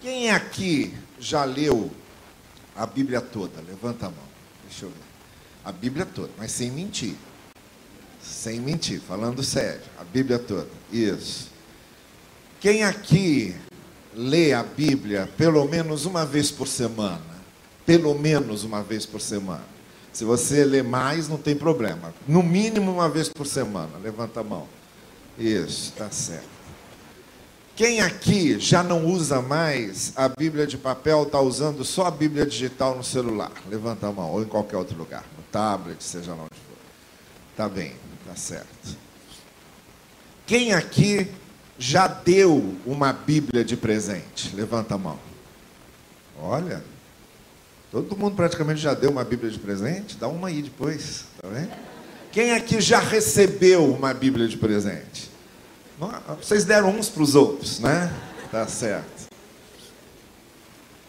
Quem aqui já leu a Bíblia toda? Levanta a mão. Deixa eu ver. A Bíblia toda, mas sem mentir. Sem mentir, falando sério. A Bíblia toda. Isso. Quem aqui lê a Bíblia pelo menos uma vez por semana? Pelo menos uma vez por semana. Se você lê mais, não tem problema. No mínimo uma vez por semana. Levanta a mão. Isso, está certo. Quem aqui já não usa mais a Bíblia de papel, está usando só a Bíblia digital no celular? Levanta a mão, ou em qualquer outro lugar, no tablet, seja lá onde for. Tá bem, tá certo. Quem aqui já deu uma Bíblia de presente? Levanta a mão. Olha, todo mundo praticamente já deu uma Bíblia de presente? Dá uma aí depois, tá vendo? Quem aqui já recebeu uma Bíblia de presente? Vocês deram uns para os outros, né? Tá certo.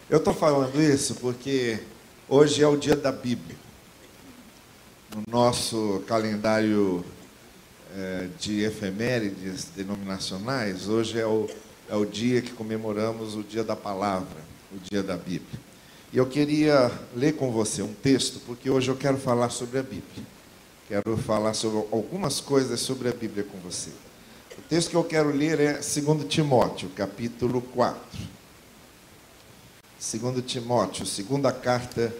Eu estou falando isso porque hoje é o dia da Bíblia. No nosso calendário é, de efemérides denominacionais, hoje é o, é o dia que comemoramos o dia da palavra, o dia da Bíblia. E eu queria ler com você um texto, porque hoje eu quero falar sobre a Bíblia. Quero falar sobre algumas coisas sobre a Bíblia com você. O texto que eu quero ler é 2 Timóteo, capítulo 4. 2 Timóteo, segunda carta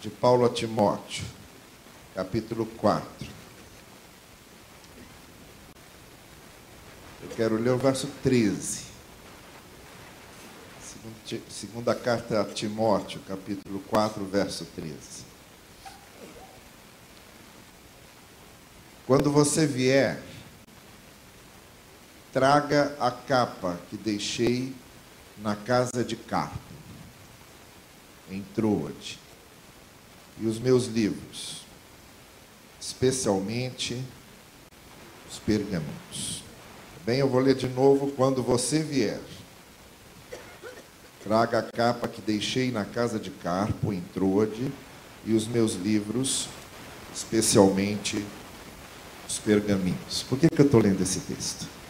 de Paulo a Timóteo, capítulo 4. Eu quero ler o verso 13. Segunda carta a Timóteo, capítulo 4, verso 13. Quando você vier, traga a capa que deixei na casa de Carpo, em Troade, e os meus livros, especialmente os pergaminhos. Bem, eu vou ler de novo quando você vier. Traga a capa que deixei na casa de Carpo, em Troade, e os meus livros, especialmente os pergaminhos. Por que, que eu estou lendo esse texto?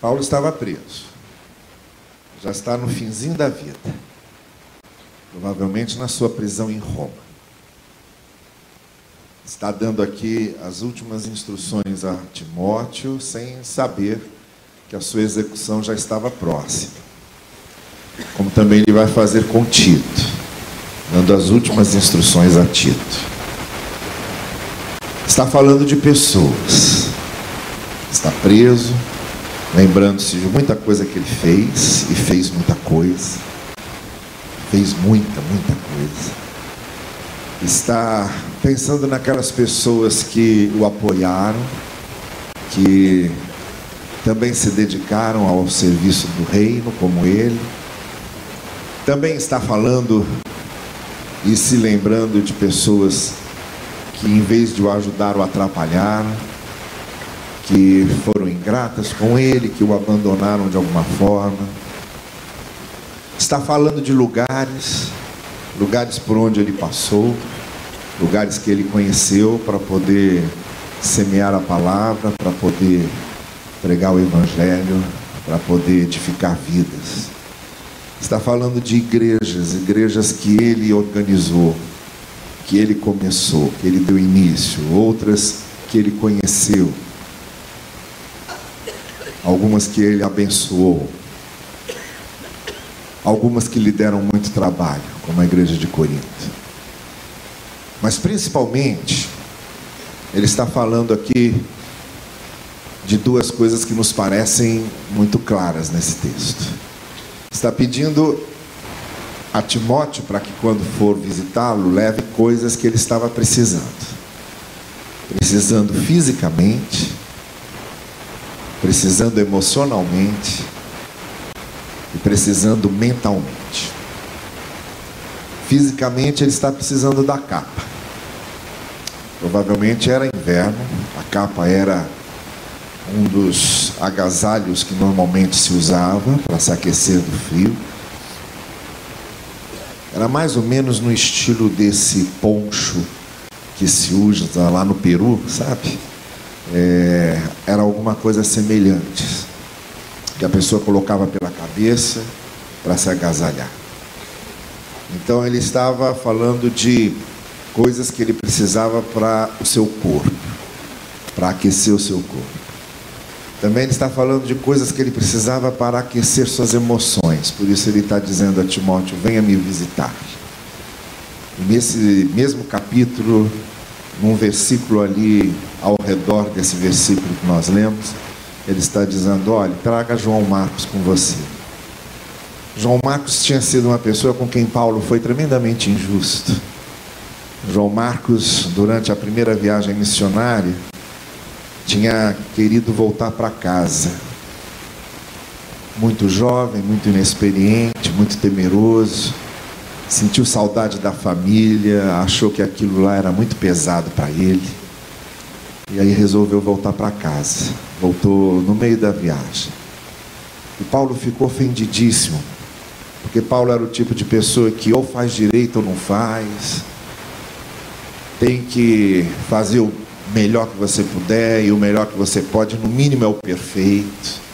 Paulo estava preso. Já está no finzinho da vida. Provavelmente na sua prisão em Roma. Está dando aqui as últimas instruções a Timóteo, sem saber que a sua execução já estava próxima. Como também ele vai fazer com Tito, dando as últimas instruções a Tito. Está falando de pessoas. Está preso, lembrando-se de muita coisa que ele fez, e fez muita coisa, fez muita, muita coisa. Está pensando naquelas pessoas que o apoiaram, que também se dedicaram ao serviço do reino, como ele. Também está falando e se lembrando de pessoas que, em vez de o ajudar, o atrapalharam que foram ingratas com ele, que o abandonaram de alguma forma. Está falando de lugares, lugares por onde ele passou, lugares que ele conheceu para poder semear a palavra, para poder pregar o evangelho, para poder edificar vidas. Está falando de igrejas, igrejas que ele organizou, que ele começou, que ele deu início, outras que ele conheceu algumas que ele abençoou, algumas que lhe deram muito trabalho, como a igreja de Corinto. Mas principalmente, ele está falando aqui de duas coisas que nos parecem muito claras nesse texto. Está pedindo a Timóteo para que quando for visitá-lo, leve coisas que ele estava precisando. Precisando fisicamente, precisando emocionalmente e precisando mentalmente. Fisicamente, ele está precisando da capa. Provavelmente era inverno, a capa era um dos agasalhos que normalmente se usava para se aquecer do frio. Era mais ou menos no estilo desse poncho que se usa lá no Peru, sabe? É, era alguma coisa semelhante. que a pessoa colocava pela cabeça para se agasalhar. Então ele estava falando de coisas que ele precisava para o seu corpo, para aquecer o seu corpo. Também ele está falando de coisas que ele precisava para aquecer suas emoções. Por isso ele está dizendo a Timóteo: venha me visitar. E nesse mesmo capítulo, num versículo ali ao redor desse versículo que nós lemos, ele está dizendo: olha, traga João Marcos com você. João Marcos tinha sido uma pessoa com quem Paulo foi tremendamente injusto. João Marcos, durante a primeira viagem missionária, tinha querido voltar para casa. Muito jovem, muito inexperiente, muito temeroso, sentiu saudade da família, achou que aquilo lá era muito pesado para ele. E aí resolveu voltar para casa. Voltou no meio da viagem. E Paulo ficou ofendidíssimo, porque Paulo era o tipo de pessoa que ou faz direito ou não faz, tem que fazer o melhor que você puder e o melhor que você pode, no mínimo é o perfeito.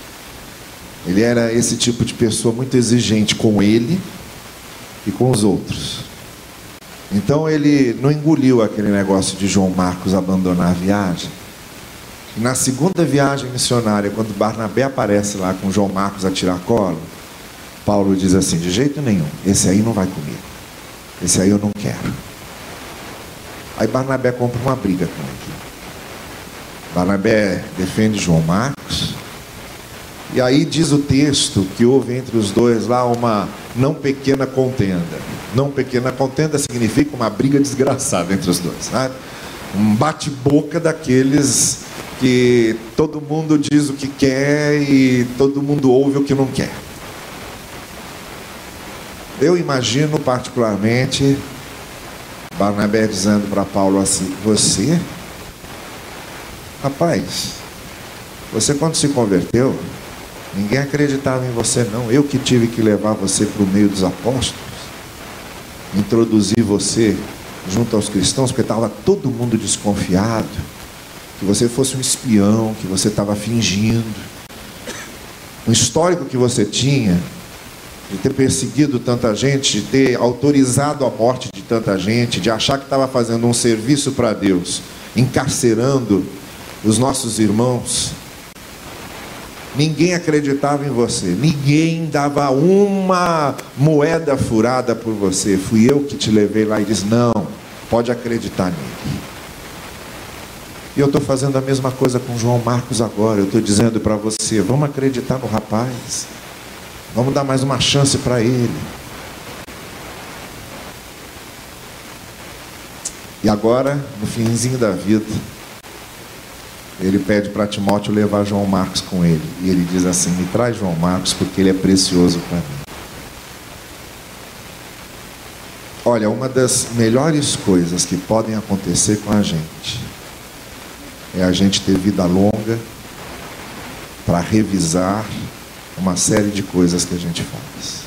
Ele era esse tipo de pessoa muito exigente com ele e com os outros. Então ele não engoliu aquele negócio de João Marcos abandonar a viagem. Na segunda viagem missionária, quando Barnabé aparece lá com João Marcos a tirar colo, Paulo diz assim: de jeito nenhum, esse aí não vai comigo. Esse aí eu não quero. Aí Barnabé compra uma briga com ele. Barnabé defende João Marcos. E aí diz o texto que houve entre os dois lá uma não pequena contenda. Não pequena contenda significa uma briga desgraçada entre os dois. Sabe? Um bate-boca daqueles que todo mundo diz o que quer e todo mundo ouve o que não quer. Eu imagino particularmente Barnabé dizendo para Paulo assim: Você, rapaz, você quando se converteu, ninguém acreditava em você, não. Eu que tive que levar você para o meio dos apóstolos, introduzir você junto aos cristãos, porque estava todo mundo desconfiado que você fosse um espião, que você estava fingindo. O histórico que você tinha de ter perseguido tanta gente, de ter autorizado a morte de tanta gente, de achar que estava fazendo um serviço para Deus, encarcerando os nossos irmãos. Ninguém acreditava em você, ninguém dava uma moeda furada por você. Fui eu que te levei lá e disse: Não, pode acreditar nele. E eu estou fazendo a mesma coisa com João Marcos agora. Eu estou dizendo para você: vamos acreditar no rapaz. Vamos dar mais uma chance para ele. E agora, no finzinho da vida, ele pede para Timóteo levar João Marcos com ele. E ele diz assim: Me traz João Marcos porque ele é precioso para mim. Olha, uma das melhores coisas que podem acontecer com a gente é a gente ter vida longa para revisar uma série de coisas que a gente faz.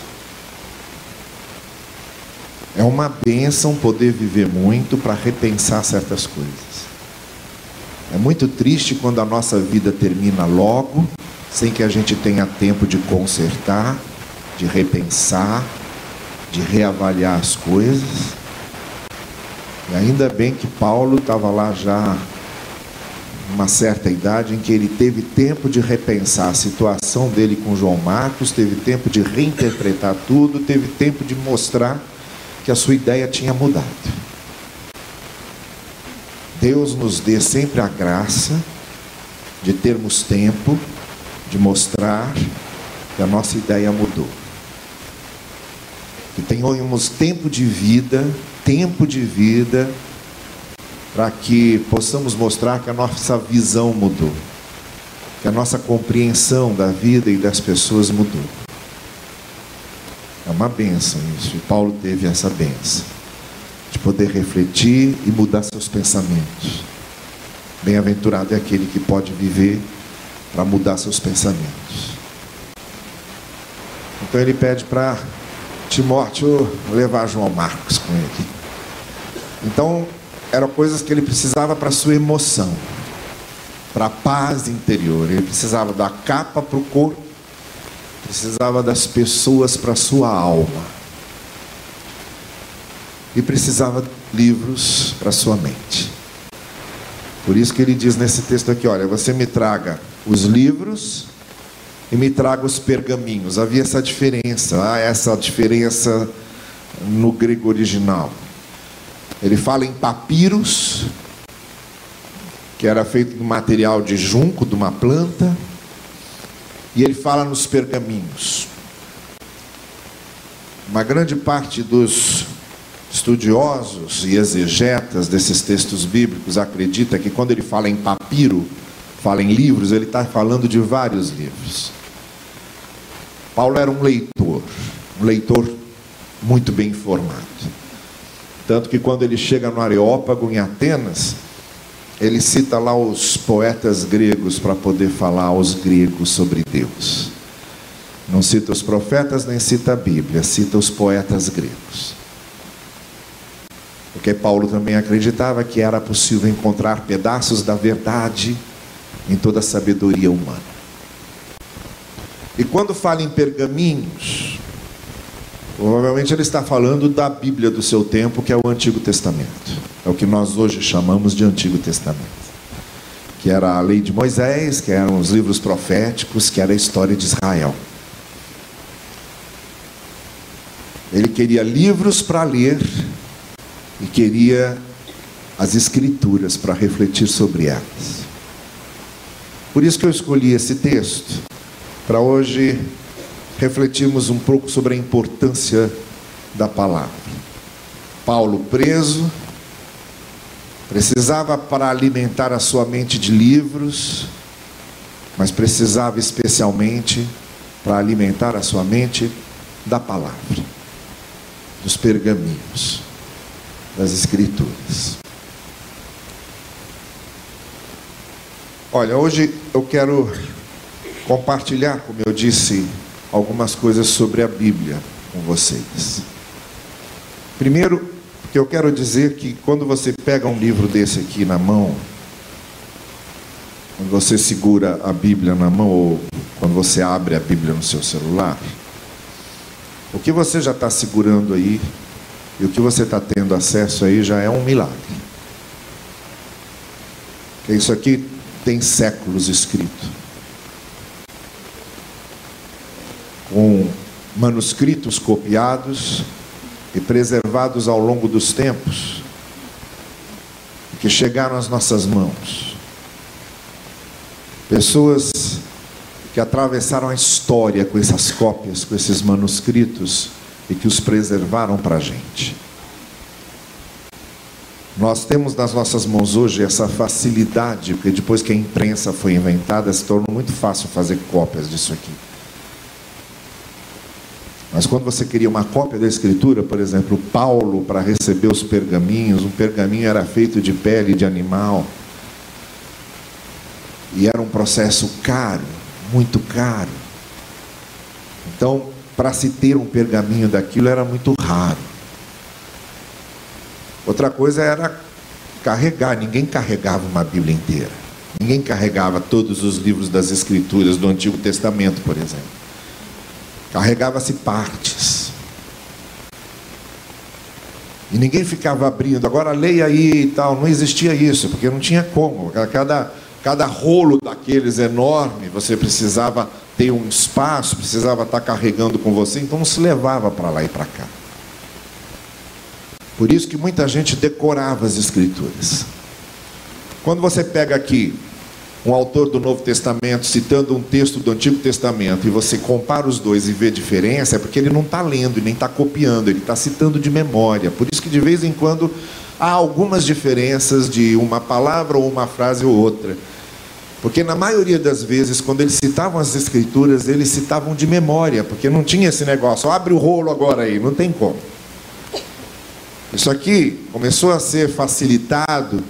É uma bênção poder viver muito para repensar certas coisas. É muito triste quando a nossa vida termina logo, sem que a gente tenha tempo de consertar, de repensar, de reavaliar as coisas. E ainda bem que Paulo estava lá já uma certa idade em que ele teve tempo de repensar a situação dele com João Marcos, teve tempo de reinterpretar tudo, teve tempo de mostrar que a sua ideia tinha mudado. Deus nos dê sempre a graça de termos tempo de mostrar que a nossa ideia mudou. Que tenhamos tempo de vida, tempo de vida para que possamos mostrar que a nossa visão mudou, que a nossa compreensão da vida e das pessoas mudou. É uma benção isso, e Paulo teve essa benção de poder refletir e mudar seus pensamentos. Bem-aventurado é aquele que pode viver para mudar seus pensamentos. Então ele pede para Timóteo levar João Marcos com ele. Então eram coisas que ele precisava para sua emoção, para a paz interior. Ele precisava da capa para o corpo precisava das pessoas para sua alma. E precisava de livros para sua mente. Por isso que ele diz nesse texto aqui: olha, você me traga os livros e me traga os pergaminhos. Havia essa diferença, há essa diferença no grego original. Ele fala em papiros, que era feito de material de junco, de uma planta, e ele fala nos pergaminhos. Uma grande parte dos estudiosos e exegetas desses textos bíblicos acredita que quando ele fala em papiro, fala em livros, ele está falando de vários livros. Paulo era um leitor, um leitor muito bem informado. Tanto que quando ele chega no Areópago, em Atenas, ele cita lá os poetas gregos para poder falar aos gregos sobre Deus. Não cita os profetas, nem cita a Bíblia, cita os poetas gregos. Porque Paulo também acreditava que era possível encontrar pedaços da verdade em toda a sabedoria humana. E quando fala em pergaminhos, provavelmente ele está falando da Bíblia do seu tempo, que é o Antigo Testamento. É o que nós hoje chamamos de Antigo Testamento. Que era a lei de Moisés, que eram os livros proféticos, que era a história de Israel. Ele queria livros para ler e queria as escrituras para refletir sobre elas. Por isso que eu escolhi esse texto para hoje refletirmos um pouco sobre a importância da palavra. Paulo preso, precisava para alimentar a sua mente de livros, mas precisava especialmente para alimentar a sua mente da palavra, dos pergaminhos, das escrituras. Olha, hoje eu quero compartilhar, como eu disse, algumas coisas sobre a Bíblia com vocês. Primeiro, que eu quero dizer que quando você pega um livro desse aqui na mão, quando você segura a Bíblia na mão ou quando você abre a Bíblia no seu celular, o que você já está segurando aí e o que você está tendo acesso aí já é um milagre. Isso aqui tem séculos escrito. com manuscritos copiados e preservados ao longo dos tempos, que chegaram às nossas mãos. Pessoas que atravessaram a história com essas cópias, com esses manuscritos e que os preservaram para a gente. Nós temos nas nossas mãos hoje essa facilidade, porque depois que a imprensa foi inventada, se tornou muito fácil fazer cópias disso aqui. Mas quando você queria uma cópia da escritura, por exemplo, Paulo, para receber os pergaminhos, um pergaminho era feito de pele de animal. E era um processo caro, muito caro. Então, para se ter um pergaminho daquilo era muito raro. Outra coisa era carregar, ninguém carregava uma Bíblia inteira. Ninguém carregava todos os livros das Escrituras do Antigo Testamento, por exemplo. Carregava-se partes. E ninguém ficava abrindo, agora leia aí e tal. Não existia isso, porque não tinha como. Cada, cada rolo daqueles enorme, você precisava ter um espaço, precisava estar carregando com você, então não se levava para lá e para cá. Por isso que muita gente decorava as escrituras. Quando você pega aqui um autor do Novo Testamento citando um texto do Antigo Testamento e você compara os dois e vê diferença, é porque ele não está lendo e nem está copiando, ele está citando de memória. Por isso que de vez em quando há algumas diferenças de uma palavra ou uma frase ou outra. Porque na maioria das vezes, quando eles citavam as escrituras, eles citavam de memória, porque não tinha esse negócio, abre o rolo agora aí, não tem como. Isso aqui começou a ser facilitado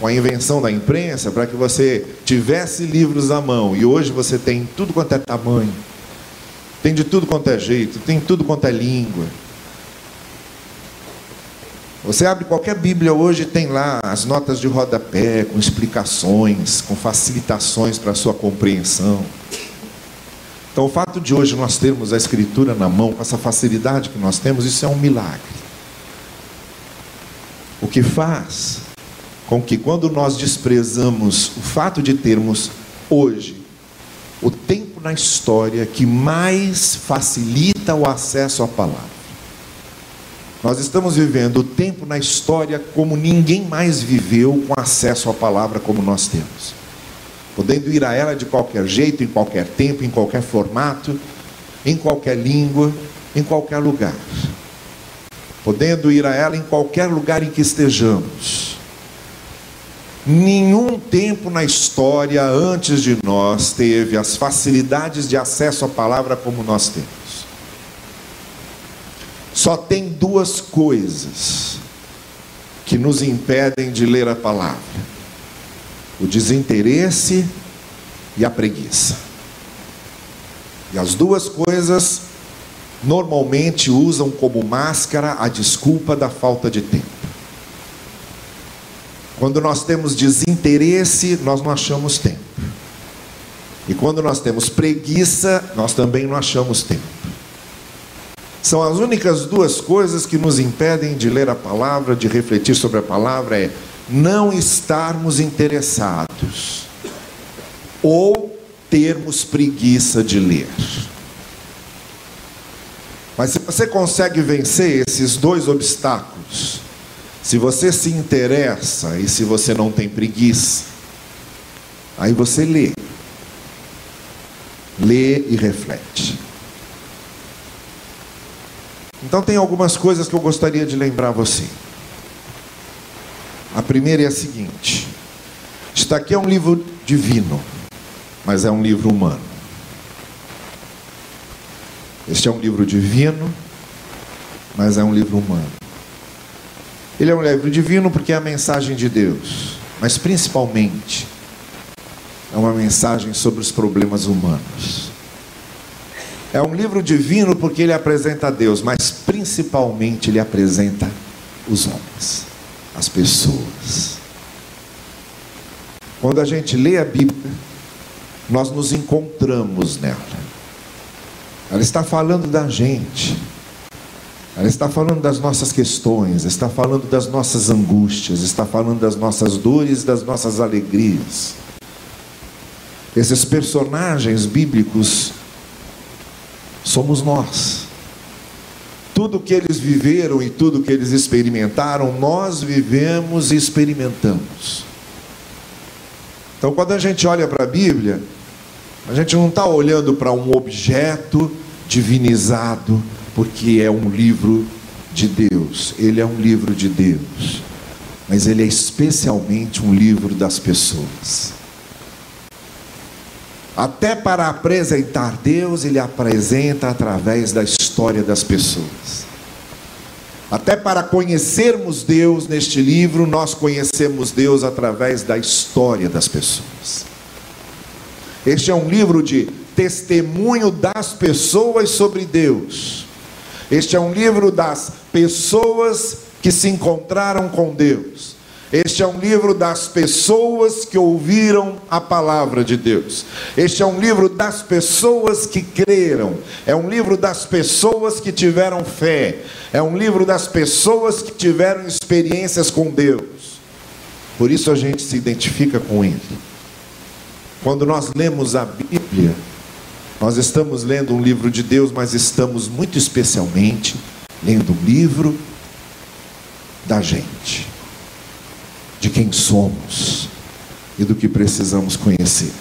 com a invenção da imprensa para que você tivesse livros à mão. E hoje você tem tudo quanto é tamanho, tem de tudo quanto é jeito, tem tudo quanto é língua. Você abre qualquer Bíblia hoje tem lá as notas de rodapé, com explicações, com facilitações para a sua compreensão. Então, o fato de hoje nós termos a Escritura na mão, com essa facilidade que nós temos, isso é um milagre. O que faz com que, quando nós desprezamos o fato de termos hoje o tempo na história que mais facilita o acesso à palavra, nós estamos vivendo o tempo na história como ninguém mais viveu com acesso à palavra como nós temos. Podendo ir a ela de qualquer jeito, em qualquer tempo, em qualquer formato, em qualquer língua, em qualquer lugar. Podendo ir a ela em qualquer lugar em que estejamos. Nenhum tempo na história antes de nós teve as facilidades de acesso à palavra como nós temos. Só tem duas coisas que nos impedem de ler a palavra: o desinteresse e a preguiça. E as duas coisas normalmente usam como máscara a desculpa da falta de tempo. Quando nós temos desinteresse, nós não achamos tempo. E quando nós temos preguiça, nós também não achamos tempo. São as únicas duas coisas que nos impedem de ler a palavra, de refletir sobre a palavra, é não estarmos interessados ou termos preguiça de ler. Mas se você consegue vencer esses dois obstáculos, se você se interessa e se você não tem preguiça, aí você lê. Lê e reflete. Então tem algumas coisas que eu gostaria de lembrar você. A primeira é a seguinte: está aqui é um livro divino, mas é um livro humano. Este é um livro divino, mas é um livro humano. Ele é um livro divino porque é a mensagem de Deus, mas principalmente é uma mensagem sobre os problemas humanos. É um livro divino porque ele apresenta Deus, mas principalmente ele apresenta os homens, as pessoas. Quando a gente lê a Bíblia, nós nos encontramos nela. Ela está falando da gente. Ela está falando das nossas questões, está falando das nossas angústias, está falando das nossas dores, das nossas alegrias. Esses personagens bíblicos somos nós. Tudo que eles viveram e tudo que eles experimentaram, nós vivemos e experimentamos. Então, quando a gente olha para a Bíblia, a gente não está olhando para um objeto divinizado, porque é um livro de Deus. Ele é um livro de Deus, mas ele é especialmente um livro das pessoas. Até para apresentar Deus, ele apresenta através da história das pessoas. Até para conhecermos Deus neste livro, nós conhecemos Deus através da história das pessoas. Este é um livro de testemunho das pessoas sobre Deus. Este é um livro das pessoas que se encontraram com Deus. Este é um livro das pessoas que ouviram a palavra de Deus. Este é um livro das pessoas que creram. É um livro das pessoas que tiveram fé. É um livro das pessoas que tiveram experiências com Deus. Por isso a gente se identifica com ele. Quando nós lemos a Bíblia, nós estamos lendo um livro de Deus, mas estamos muito especialmente lendo um livro da gente quem somos e do que precisamos conhecer.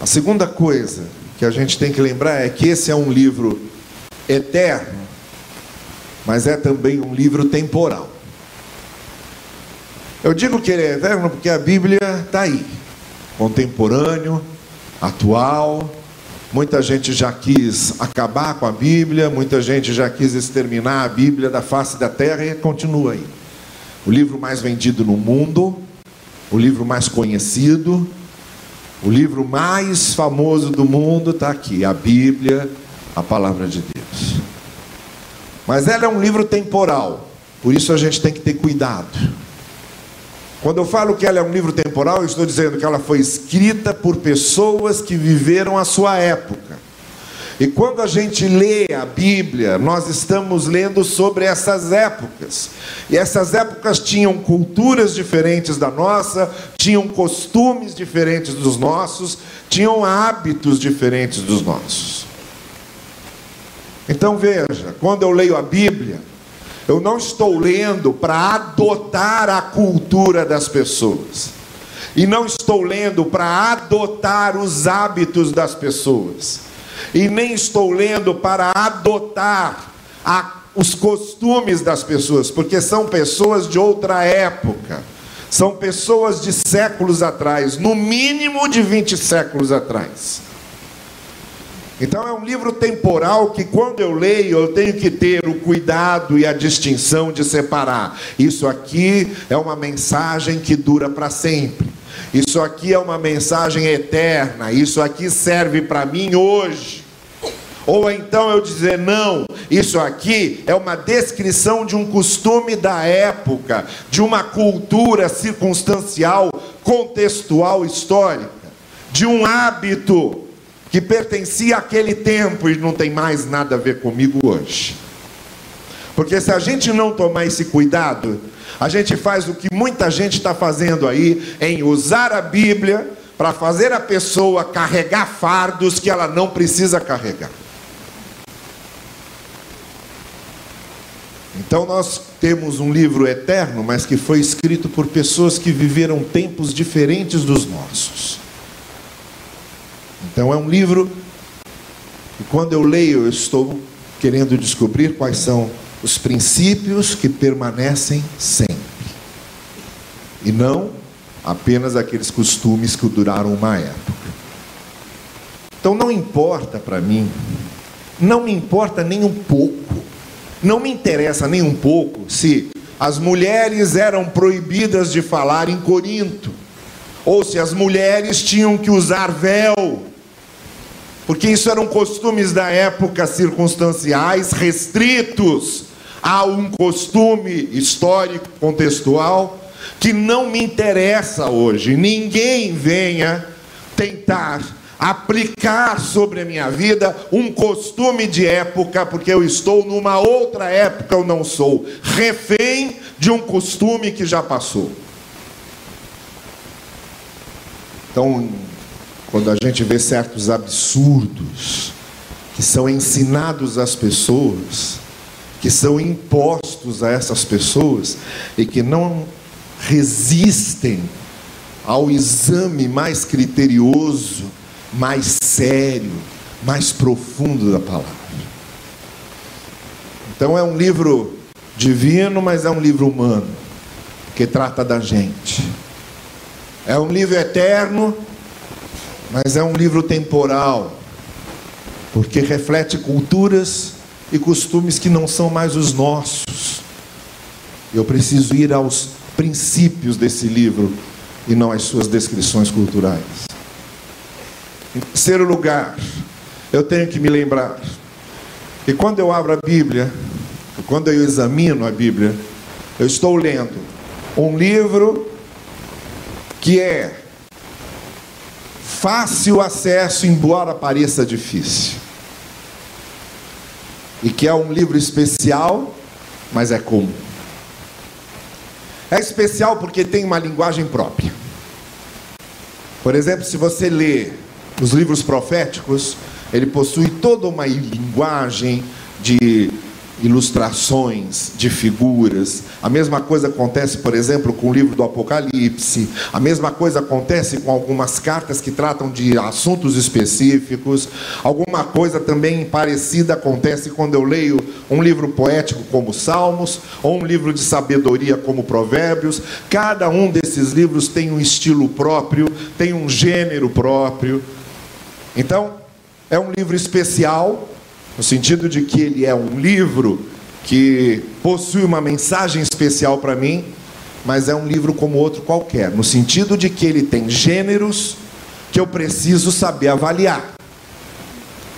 A segunda coisa que a gente tem que lembrar é que esse é um livro eterno, mas é também um livro temporal. Eu digo que ele é eterno porque a Bíblia está aí, contemporâneo, atual. Muita gente já quis acabar com a Bíblia, muita gente já quis exterminar a Bíblia da face da terra e continua aí o livro mais vendido no mundo, o livro mais conhecido, o livro mais famoso do mundo está aqui, a Bíblia, a palavra de Deus. Mas ela é um livro temporal, por isso a gente tem que ter cuidado Quando eu falo que ela é um livro temporal, eu estou dizendo que ela foi escrita por pessoas que viveram a sua época. E quando a gente lê a Bíblia, nós estamos lendo sobre essas épocas. E essas épocas tinham culturas diferentes da nossa, tinham costumes diferentes dos nossos, tinham hábitos diferentes dos nossos. Então veja, quando eu leio a Bíblia, eu não estou lendo para adotar a cultura das pessoas. E não estou lendo para adotar os hábitos das pessoas. E nem estou lendo para adotar a, os costumes das pessoas, porque são pessoas de outra época. São pessoas de séculos atrás, no mínimo de 20 séculos atrás. Então é um livro temporal que quando eu leio eu tenho que ter o cuidado e a distinção de separar. Isso aqui é uma mensagem que dura para sempre. Isso aqui é uma mensagem eterna. Isso aqui serve para mim hoje. Ou então eu dizer, não, isso aqui é uma descrição de um costume da época, de uma cultura circunstancial, contextual, histórica, de um hábito que pertencia àquele tempo e não tem mais nada a ver comigo hoje. Porque se a gente não tomar esse cuidado, a gente faz o que muita gente está fazendo aí, em usar a Bíblia para fazer a pessoa carregar fardos que ela não precisa carregar. Então nós temos um livro eterno, mas que foi escrito por pessoas que viveram tempos diferentes dos nossos. Então é um livro que quando eu leio, eu estou querendo descobrir quais são os princípios que permanecem sempre. E não apenas aqueles costumes que duraram uma época. Então não importa para mim, não me importa nem um pouco, não me interessa nem um pouco se as mulheres eram proibidas de falar em Corinto, ou se as mulheres tinham que usar véu, porque isso eram costumes da época circunstanciais, restritos a um costume histórico, contextual, que não me interessa hoje. Ninguém venha tentar aplicar sobre a minha vida um costume de época, porque eu estou numa outra época, eu não sou refém de um costume que já passou. Então, quando a gente vê certos absurdos que são ensinados às pessoas, que são impostos a essas pessoas e que não resistem ao exame mais criterioso, mais sério, mais profundo da palavra. Então é um livro divino, mas é um livro humano, que trata da gente. É um livro eterno, mas é um livro temporal, porque reflete culturas e costumes que não são mais os nossos. Eu preciso ir aos princípios desse livro e não às suas descrições culturais. Em terceiro lugar, eu tenho que me lembrar que quando eu abro a Bíblia, quando eu examino a Bíblia, eu estou lendo um livro que é fácil acesso, embora pareça difícil. E que é um livro especial, mas é comum. É especial porque tem uma linguagem própria. Por exemplo, se você lê os livros proféticos, ele possui toda uma linguagem de ilustrações de figuras. A mesma coisa acontece, por exemplo, com o livro do Apocalipse. A mesma coisa acontece com algumas cartas que tratam de assuntos específicos. Alguma coisa também parecida acontece quando eu leio um livro poético como Salmos ou um livro de sabedoria como Provérbios. Cada um desses livros tem um estilo próprio, tem um gênero próprio. Então, é um livro especial no sentido de que ele é um livro que possui uma mensagem especial para mim, mas é um livro como outro qualquer, no sentido de que ele tem gêneros que eu preciso saber avaliar.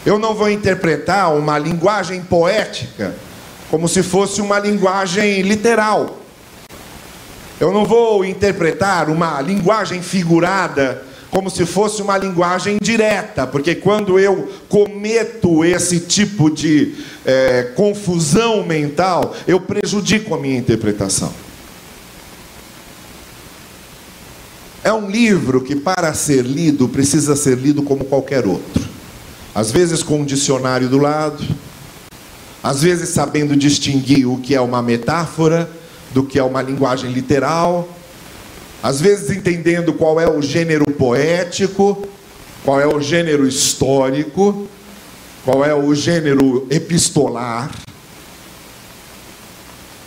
Eu não vou interpretar uma linguagem poética como se fosse uma linguagem literal. Eu não vou interpretar uma linguagem figurada como se fosse uma linguagem direta, porque quando eu cometo esse tipo de é, confusão mental, eu prejudico a minha interpretação. É um livro que, para ser lido, precisa ser lido como qualquer outro. Às vezes com um dicionário do lado, às vezes sabendo distinguir o que é uma metáfora do que é uma linguagem literal, às vezes entendendo qual é o gênero poético, qual é o gênero histórico, qual é o gênero epistolar.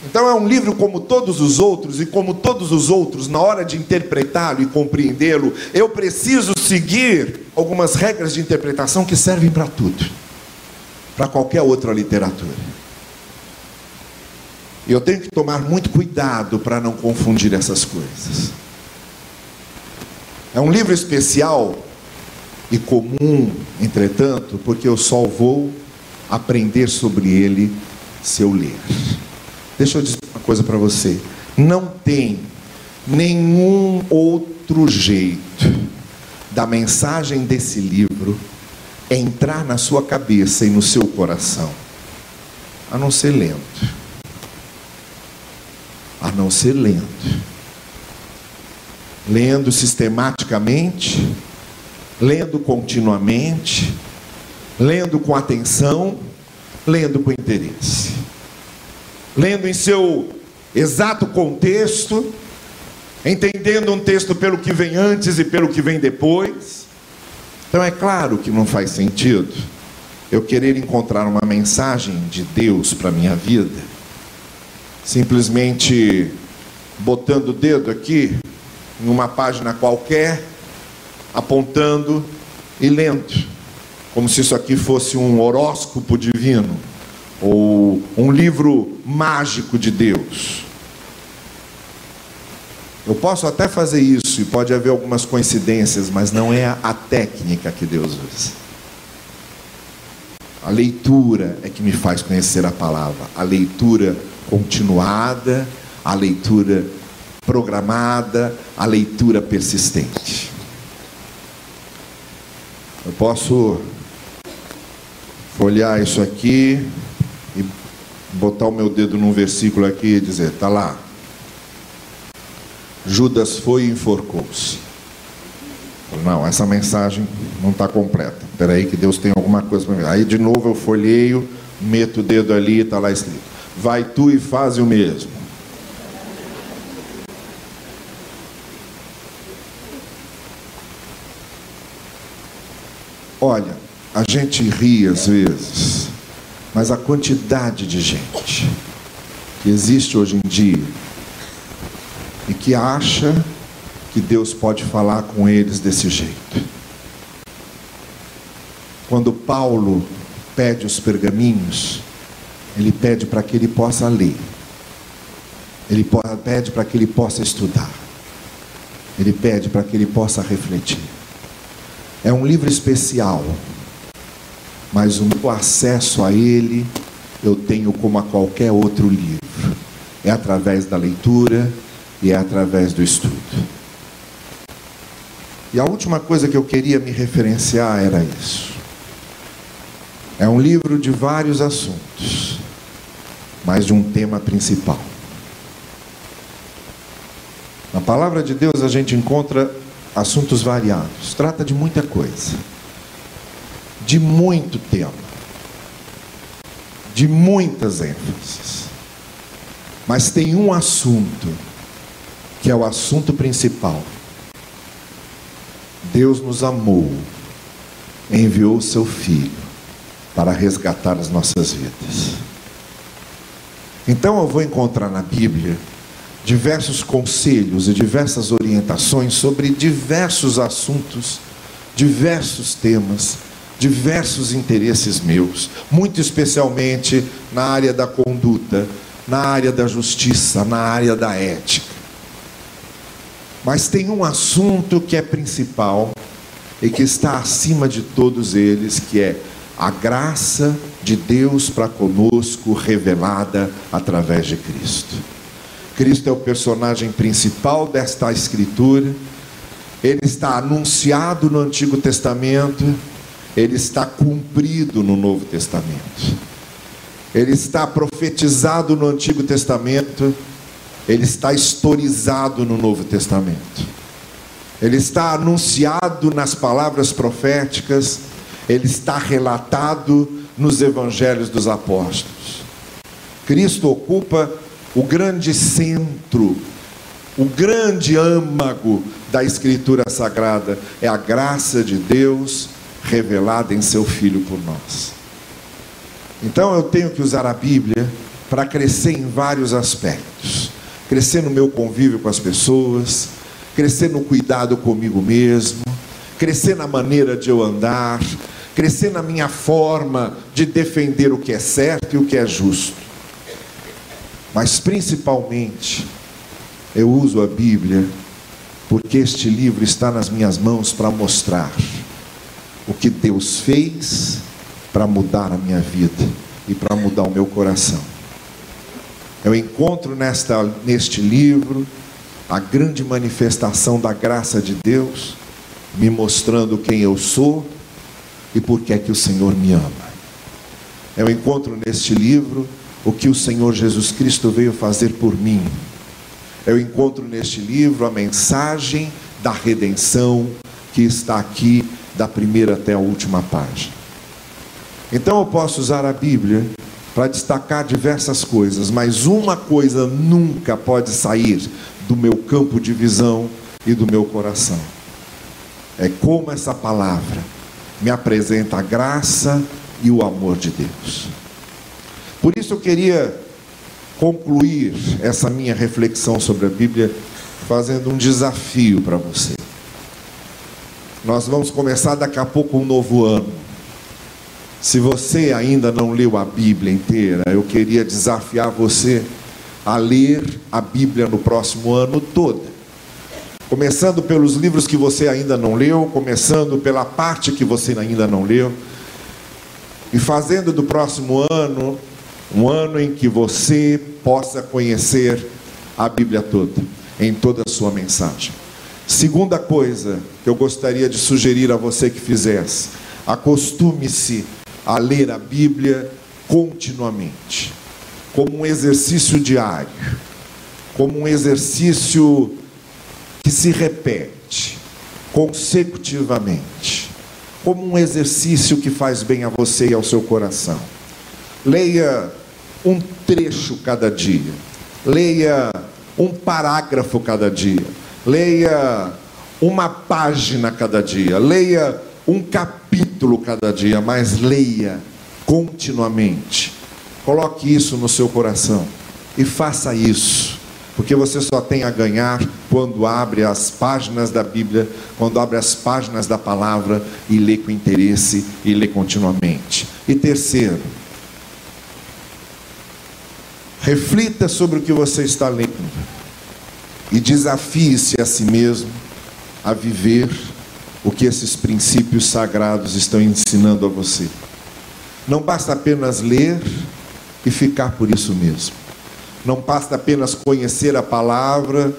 Então é um livro como todos os outros, e como todos os outros, na hora de interpretá-lo e compreendê-lo, eu preciso seguir algumas regras de interpretação que servem para tudo, para qualquer outra literatura. E eu tenho que tomar muito cuidado para não confundir essas coisas. É um livro especial e comum, entretanto, porque eu só vou aprender sobre ele se eu ler. Deixa eu dizer uma coisa para você. Não tem nenhum outro jeito da mensagem desse livro entrar na sua cabeça e no seu coração, a não ser lendo. A não ser lendo. Lendo sistematicamente, lendo continuamente, lendo com atenção, lendo com interesse lendo em seu exato contexto, entendendo um texto pelo que vem antes e pelo que vem depois. Então é claro que não faz sentido eu querer encontrar uma mensagem de Deus para a minha vida, simplesmente botando o dedo aqui em uma página qualquer, apontando e lendo, como se isso aqui fosse um horóscopo divino ou um livro mágico de Deus. Eu posso até fazer isso e pode haver algumas coincidências, mas não é a técnica que Deus usa. A leitura é que me faz conhecer a palavra, a leitura continuada, a leitura programada, a leitura persistente. Eu posso folhear isso aqui, botar o meu dedo num versículo aqui e dizer, tá lá. Judas foi e enforcou-se. Não, essa mensagem não está completa. Espera aí que Deus tem alguma coisa para mim. Aí de novo eu folheio, meto o dedo ali e está lá escrito. Vai tu e faz o mesmo. Olha, a gente ri às vezes mas a quantidade de gente que existe hoje em dia e que acha que Deus pode falar com eles desse jeito. Quando Paulo pede os pergaminhos, ele pede para que ele possa ler. Ele pede para que ele possa estudar. Ele pede para que ele possa refletir. É um livro especial mas o meu acesso a ele eu tenho como a qualquer outro livro. É através da leitura e é através do estudo. E a última coisa que eu queria me referenciar era isso. É um livro de vários assuntos, mas de um tema principal. Na palavra de Deus a gente encontra assuntos variados, trata de muita coisa de muito tempo, de muitas ênfases. Mas tem um assunto, que é o assunto principal. Deus nos amou, enviou o seu Filho para resgatar as nossas vidas. Então eu vou encontrar na Bíblia diversos conselhos e diversas orientações sobre diversos assuntos, diversos temas diversos interesses meus, muito especialmente na área da conduta, na área da justiça, na área da ética. Mas tem um assunto que é principal e que está acima de todos eles, que é a graça de Deus para conosco revelada através de Cristo. Cristo é o personagem principal desta escritura. Ele está anunciado no Antigo Testamento, ele está cumprido no Novo Testamento. Ele está profetizado no Antigo Testamento, ele está historizado no Novo Testamento. Ele está anunciado nas palavras proféticas, ele está relatado nos evangelhos dos apóstolos. Cristo ocupa o grande centro, o grande âmago da Escritura Sagrada é a graça de Deus revelada em seu Filho por nós. Então eu tenho que usar a Bíblia para crescer em vários aspectos crescer no meu convívio com as pessoas, crescer no cuidado comigo mesmo, crescer na maneira de eu andar, crescer na minha forma de defender o que é certo e o que é justo. Mas principalmente, eu uso a Bíblia porque este livro está nas minhas mãos para mostrar o que Deus fez para mudar a minha vida e para mudar o meu coração. Eu encontro nesta, neste livro a grande manifestação da graça de Deus, me mostrando quem eu sou e por que é que o Senhor me ama. Eu encontro neste livro o que o Senhor Jesus Cristo veio fazer por mim. Eu encontro neste livro a mensagem da redenção que está aqui da primeira até a última página. Então eu posso usar a Bíblia para destacar diversas coisas, mas uma coisa nunca pode sair do meu campo de visão e do meu coração. É como essa palavra me apresenta a graça e o amor de Deus. Por isso eu queria concluir essa minha reflexão sobre a Bíblia fazendo um desafio para você. Nós vamos começar daqui a pouco um novo ano. Se você ainda não leu a Bíblia inteira, eu queria desafiar você a ler a Bíblia no próximo ano todo. Começando pelos livros que você ainda não leu, começando pela parte que você ainda não leu, e fazendo do próximo ano um ano em que você possa conhecer a Bíblia toda, em toda a sua mensagem. Segunda coisa que eu gostaria de sugerir a você que fizesse: acostume-se a ler a Bíblia continuamente, como um exercício diário, como um exercício que se repete consecutivamente, como um exercício que faz bem a você e ao seu coração. Leia um trecho cada dia, leia um parágrafo cada dia, leia uma página cada dia, leia um capítulo cada dia, mas leia continuamente. Coloque isso no seu coração e faça isso, porque você só tem a ganhar quando abre as páginas da Bíblia, quando abre as páginas da palavra e lê com interesse e lê continuamente. E terceiro, reflita sobre o que você está lendo e desafie-se a si mesmo a viver o que esses princípios sagrados estão ensinando a você. Não basta apenas ler e ficar por isso mesmo. Não basta apenas conhecer a palavra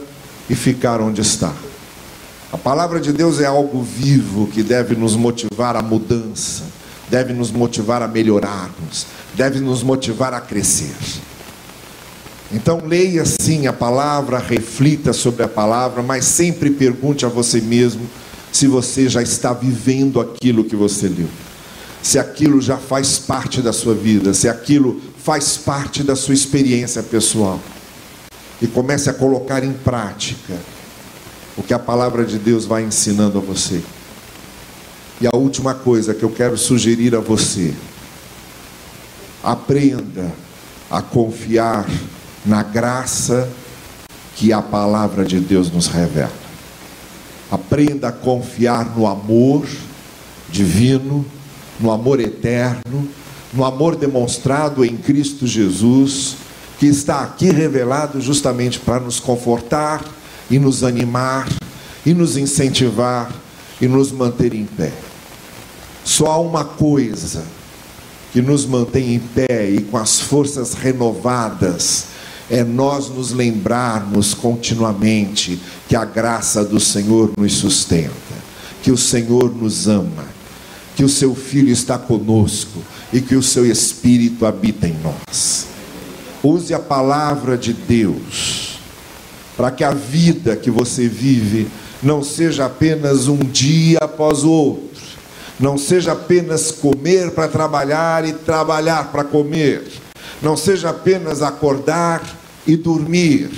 e ficar onde está. A palavra de Deus é algo vivo que deve nos motivar à mudança, deve nos motivar a melhorarmos, deve nos motivar a crescer. Então leia sim a palavra, reflita sobre a palavra, mas sempre pergunte a você mesmo se você já está vivendo aquilo que você leu, se aquilo já faz parte da sua vida, se aquilo faz parte da sua experiência pessoal. E comece a colocar em prática o que a palavra de Deus vai ensinando a você. E a última coisa que eu quero sugerir a você: aprenda a confiar na graça que a palavra de Deus nos revela. Aprenda a confiar no amor divino, no amor eterno, no amor demonstrado em Cristo Jesus, que está aqui revelado justamente para nos confortar e nos animar e nos incentivar e nos manter em pé. Só há uma coisa que nos mantém em pé e com as forças renovadas é nós nos lembrarmos continuamente que a graça do Senhor nos sustenta, que o Senhor nos ama, que o seu Filho está conosco e que o seu Espírito habita em nós. Use a palavra de Deus para que a vida que você vive não seja apenas um dia após o outro, não seja apenas comer para trabalhar e trabalhar para comer, não seja apenas acordar e dormir,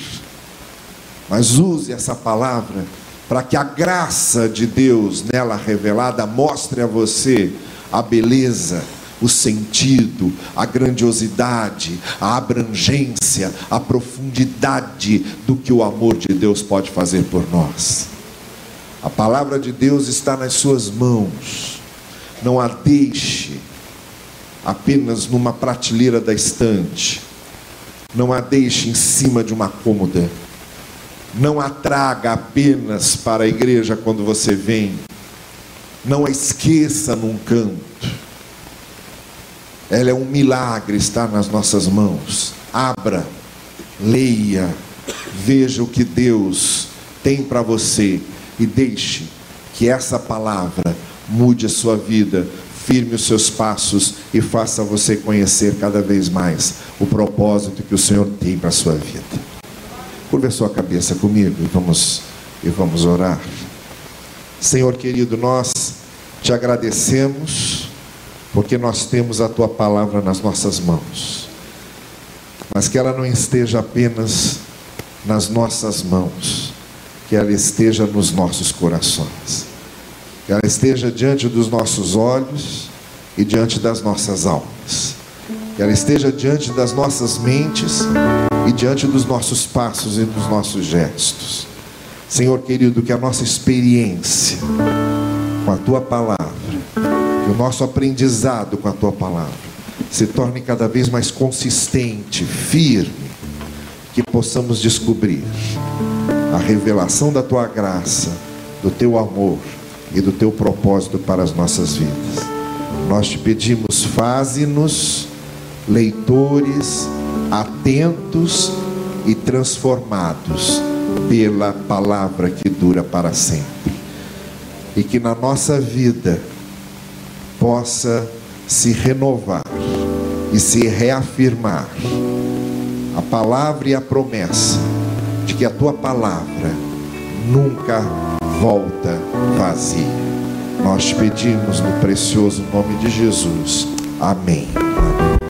mas use essa palavra para que a graça de Deus nela revelada mostre a você a beleza, o sentido, a grandiosidade, a abrangência, a profundidade do que o amor de Deus pode fazer por nós. A palavra de Deus está nas suas mãos. Não a deixe apenas numa prateleira da estante. Não a deixe em cima de uma cômoda. Não a traga apenas para a igreja quando você vem. Não a esqueça num canto. Ela é um milagre estar nas nossas mãos. Abra, leia, veja o que Deus tem para você e deixe que essa palavra mude a sua vida, firme os seus passos e faça você conhecer cada vez mais o propósito que o Senhor tem para a sua vida. Curva a sua cabeça comigo e vamos, e vamos orar. Senhor querido, nós te agradecemos porque nós temos a tua palavra nas nossas mãos, mas que ela não esteja apenas nas nossas mãos, que ela esteja nos nossos corações, que ela esteja diante dos nossos olhos e diante das nossas almas, que ela esteja diante das nossas mentes e diante dos nossos passos e dos nossos gestos. Senhor querido, que a nossa experiência com a tua palavra, que o nosso aprendizado com a tua palavra se torne cada vez mais consistente, firme, que possamos descobrir a revelação da tua graça, do teu amor e do teu propósito para as nossas vidas. Nós te pedimos, faze-nos leitores atentos e transformados pela palavra que dura para sempre. E que na nossa vida possa se renovar e se reafirmar a palavra e a promessa de que a tua palavra nunca volta vazia. Nós te pedimos no precioso nome de Jesus. Amém. Amém.